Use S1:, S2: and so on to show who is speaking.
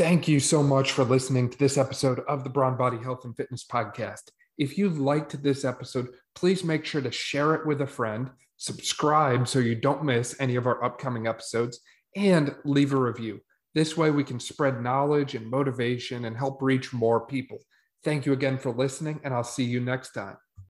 S1: Thank you so much for listening to this episode of the Brawn Body Health and Fitness Podcast. If you liked this episode, please make sure to share it with a friend, subscribe so you don't miss any of our upcoming episodes, and leave a review. This way, we can spread knowledge and motivation and help reach more people. Thank you again for listening, and I'll see you next time.